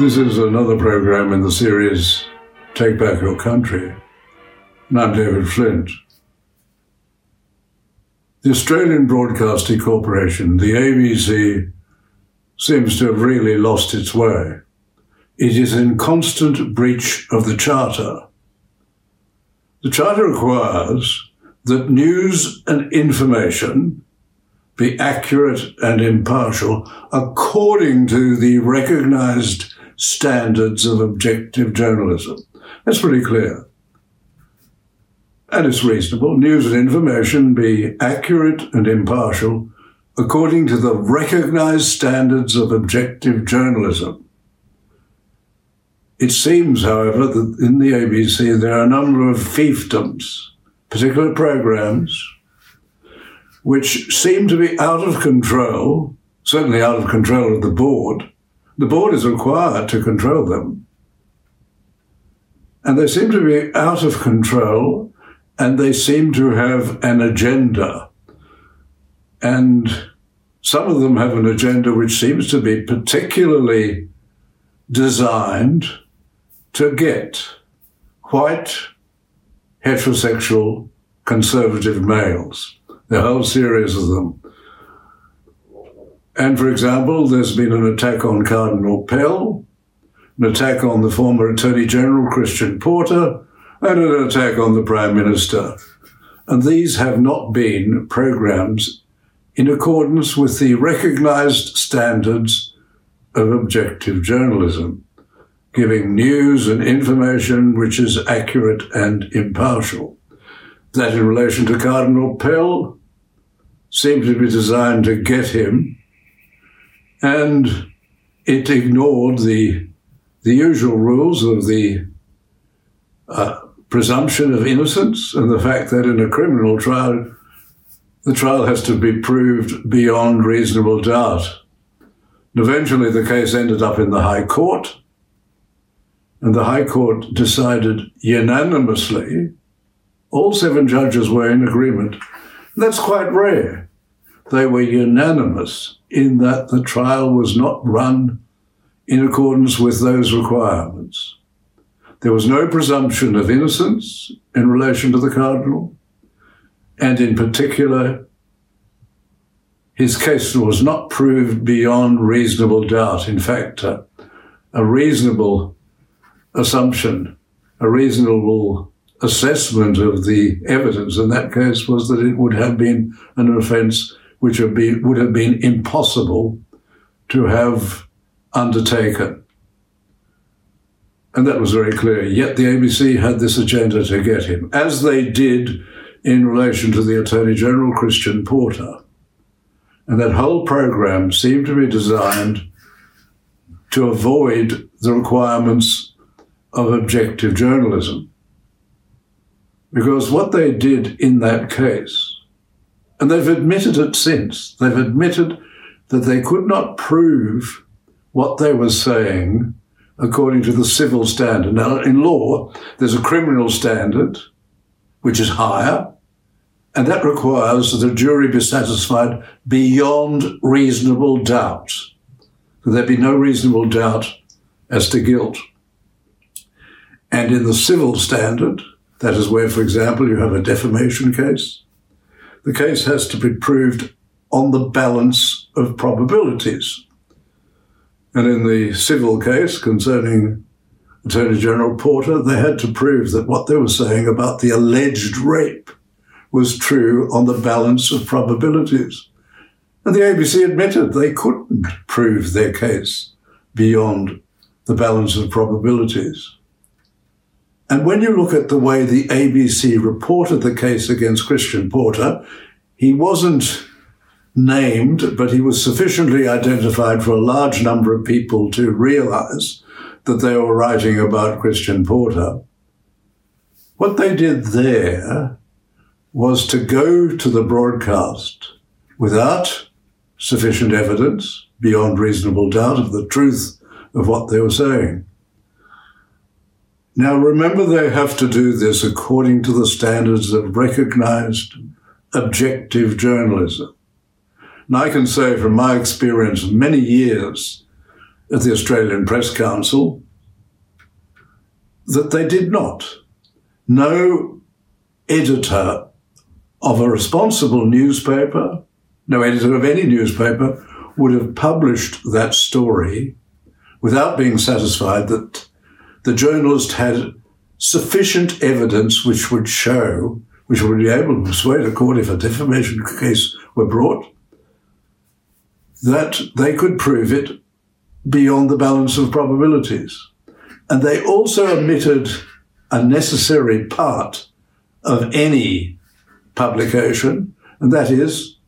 This is another program in the series Take Back Your Country. And I'm David Flint. The Australian Broadcasting Corporation, the ABC, seems to have really lost its way. It is in constant breach of the Charter. The Charter requires that news and information be accurate and impartial according to the recognized standards of objective journalism. That's pretty clear. And it's reasonable. News and information be accurate and impartial according to the recognized standards of objective journalism. It seems, however, that in the ABC there are a number of fiefdoms, particular programs, which seem to be out of control, certainly out of control of the board, the board is required to control them. And they seem to be out of control and they seem to have an agenda. And some of them have an agenda which seems to be particularly designed to get white heterosexual conservative males. The whole series of them and for example, there's been an attack on Cardinal Pell, an attack on the former Attorney General Christian Porter, and an attack on the Prime Minister. And these have not been programs in accordance with the recognized standards of objective journalism, giving news and information which is accurate and impartial. That in relation to Cardinal Pell seemed to be designed to get him and it ignored the the usual rules of the uh, presumption of innocence and the fact that in a criminal trial, the trial has to be proved beyond reasonable doubt. And eventually, the case ended up in the High Court, and the High Court decided unanimously. All seven judges were in agreement. That's quite rare. They were unanimous in that the trial was not run in accordance with those requirements. There was no presumption of innocence in relation to the cardinal, and in particular, his case was not proved beyond reasonable doubt. In fact, uh, a reasonable assumption, a reasonable assessment of the evidence in that case was that it would have been an offence which would, be, would have been impossible to have undertaken. And that was very clear. Yet the ABC had this agenda to get him, as they did in relation to the Attorney General, Christian Porter. And that whole program seemed to be designed to avoid the requirements of objective journalism. Because what they did in that case and they've admitted it since. They've admitted that they could not prove what they were saying according to the civil standard. Now, in law, there's a criminal standard, which is higher, and that requires that a jury be satisfied beyond reasonable doubt. That there be no reasonable doubt as to guilt. And in the civil standard, that is where, for example, you have a defamation case, the case has to be proved on the balance of probabilities. And in the civil case concerning Attorney General Porter, they had to prove that what they were saying about the alleged rape was true on the balance of probabilities. And the ABC admitted they couldn't prove their case beyond the balance of probabilities. And when you look at the way the ABC reported the case against Christian Porter, he wasn't named, but he was sufficiently identified for a large number of people to realize that they were writing about Christian Porter. What they did there was to go to the broadcast without sufficient evidence, beyond reasonable doubt, of the truth of what they were saying. Now, remember, they have to do this according to the standards of recognized objective journalism. And I can say from my experience, of many years at the Australian Press Council that they did not. No editor of a responsible newspaper, no editor of any newspaper, would have published that story without being satisfied that the journalist had sufficient evidence which would show, which would be able to persuade a court if a defamation case were brought, that they could prove it beyond the balance of probabilities. And they also omitted a necessary part of any publication, and that is,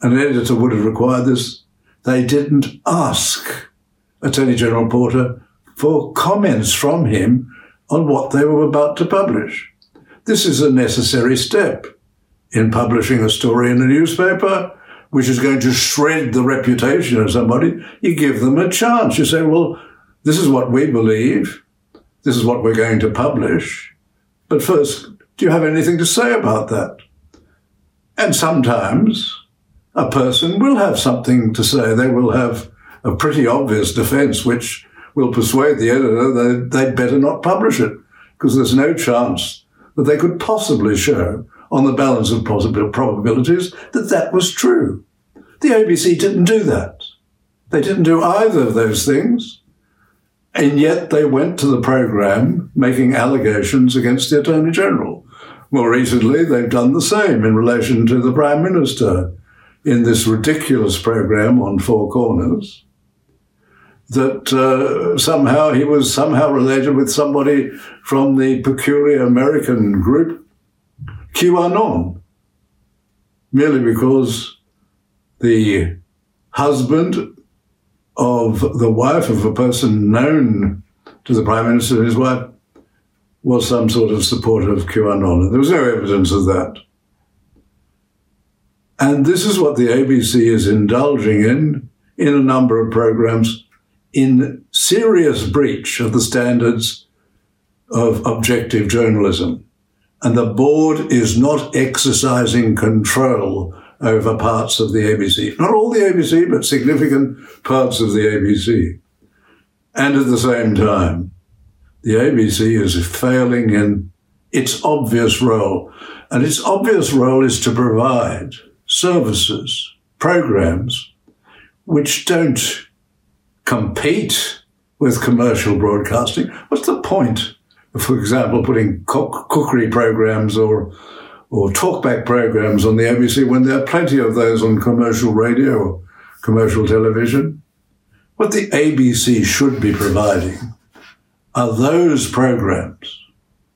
an editor would have required this, they didn't ask Attorney General Porter for comments from him on what they were about to publish. This is a necessary step in publishing a story in a newspaper which is going to shred the reputation of somebody. You give them a chance. You say, well, this is what we believe. This is what we're going to publish. But first, do you have anything to say about that? And sometimes a person will have something to say. They will have a pretty obvious defense, which will persuade the editor that they'd better not publish it because there's no chance that they could possibly show on the balance of possible probabilities that that was true. The ABC didn't do that. They didn't do either of those things. And yet they went to the program making allegations against the Attorney General. More recently, they've done the same in relation to the Prime Minister in this ridiculous program on Four Corners. That uh, somehow he was somehow related with somebody from the peculiar American group QAnon, merely because the husband of the wife of a person known to the Prime Minister and his wife was some sort of supporter of QAnon. And there was no evidence of that. And this is what the ABC is indulging in in a number of programs in serious breach of the standards of objective journalism. And the board is not exercising control over parts of the ABC. Not all the ABC, but significant parts of the ABC. And at the same time, the ABC is failing in its obvious role. And its obvious role is to provide services, programs, which don't compete with commercial broadcasting. What's the point for example, putting cook- cookery programs or or talkback programs on the ABC when there are plenty of those on commercial radio or commercial television. What the ABC should be providing are those programs,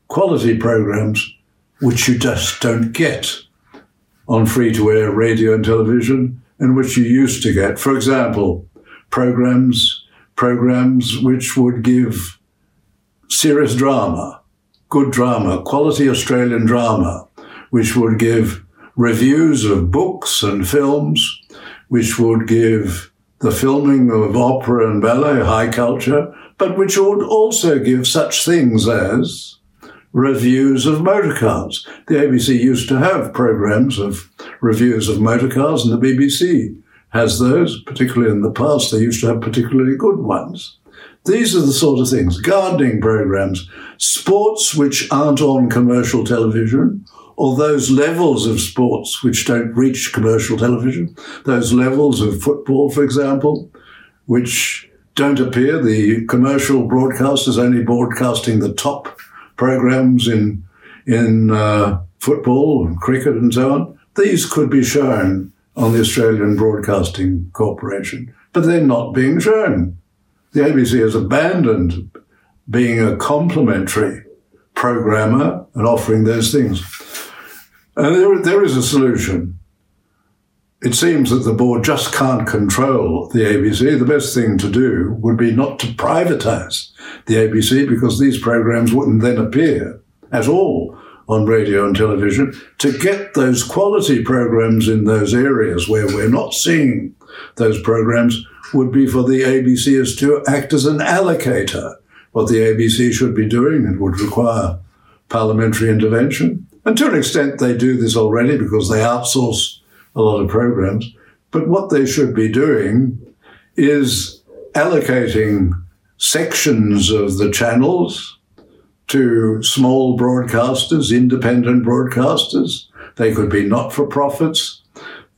quality programs, which you just don't get on free to air radio and television and which you used to get. For example, programs, programs which would give serious drama, good drama, quality Australian drama, which would give reviews of books and films, which would give the filming of opera and ballet, high culture, but which would also give such things as reviews of motor cars. The ABC used to have programs of reviews of motor cars, and the BBC has those, particularly in the past. They used to have particularly good ones. These are the sort of things gardening programs, sports which aren't on commercial television, or those levels of sports which don't reach commercial television, those levels of football, for example, which don't appear. The commercial broadcasters only broadcasting the top programs in in uh, football and cricket and so on. These could be shown on the Australian Broadcasting Corporation, but they're not being shown. The ABC has abandoned being a complementary programmer and offering those things. And there, there is a solution. It seems that the board just can't control the ABC. The best thing to do would be not to privatize the ABC because these programs wouldn't then appear at all on radio and television. To get those quality programs in those areas where we're not seeing those programs would be for the ABC as to act as an allocator. What the ABC should be doing, it would require parliamentary intervention. And to an extent, they do this already because they outsource a lot of programs. But what they should be doing is allocating sections of the channels to small broadcasters, independent broadcasters. They could be not for profits.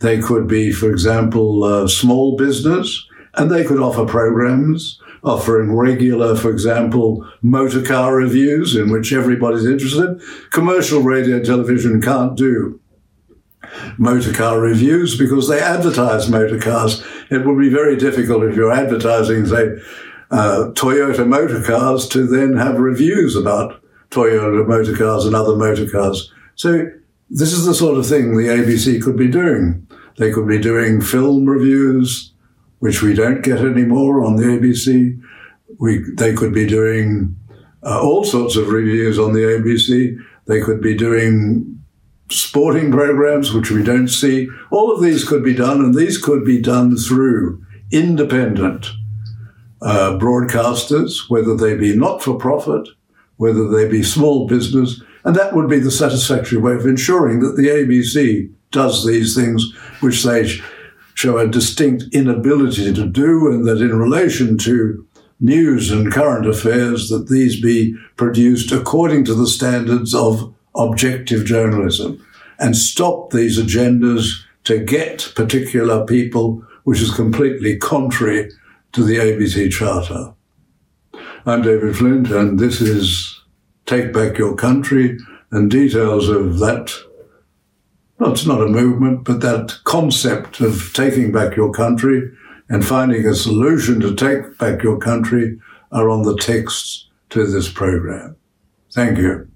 They could be, for example, uh, small business, and they could offer programs offering regular, for example, motor car reviews in which everybody's interested. Commercial radio television can't do motor car reviews because they advertise motor cars. It would be very difficult if you're advertising, say, uh, Toyota motor cars to then have reviews about Toyota motor cars and other motor cars. So this is the sort of thing the ABC could be doing. They could be doing film reviews, which we don't get anymore on the ABC. We, they could be doing uh, all sorts of reviews on the ABC. They could be doing sporting programs, which we don't see. All of these could be done, and these could be done through independent uh, broadcasters, whether they be not for profit, whether they be small business, and that would be the satisfactory way of ensuring that the ABC does these things which they show a distinct inability to do, and that in relation to news and current affairs, that these be produced according to the standards of objective journalism and stop these agendas to get particular people, which is completely contrary to the ABC Charter. I'm David Flint, and this is Take Back Your Country and details of that. Well, it's not a movement, but that concept of taking back your country and finding a solution to take back your country are on the texts to this program. Thank you.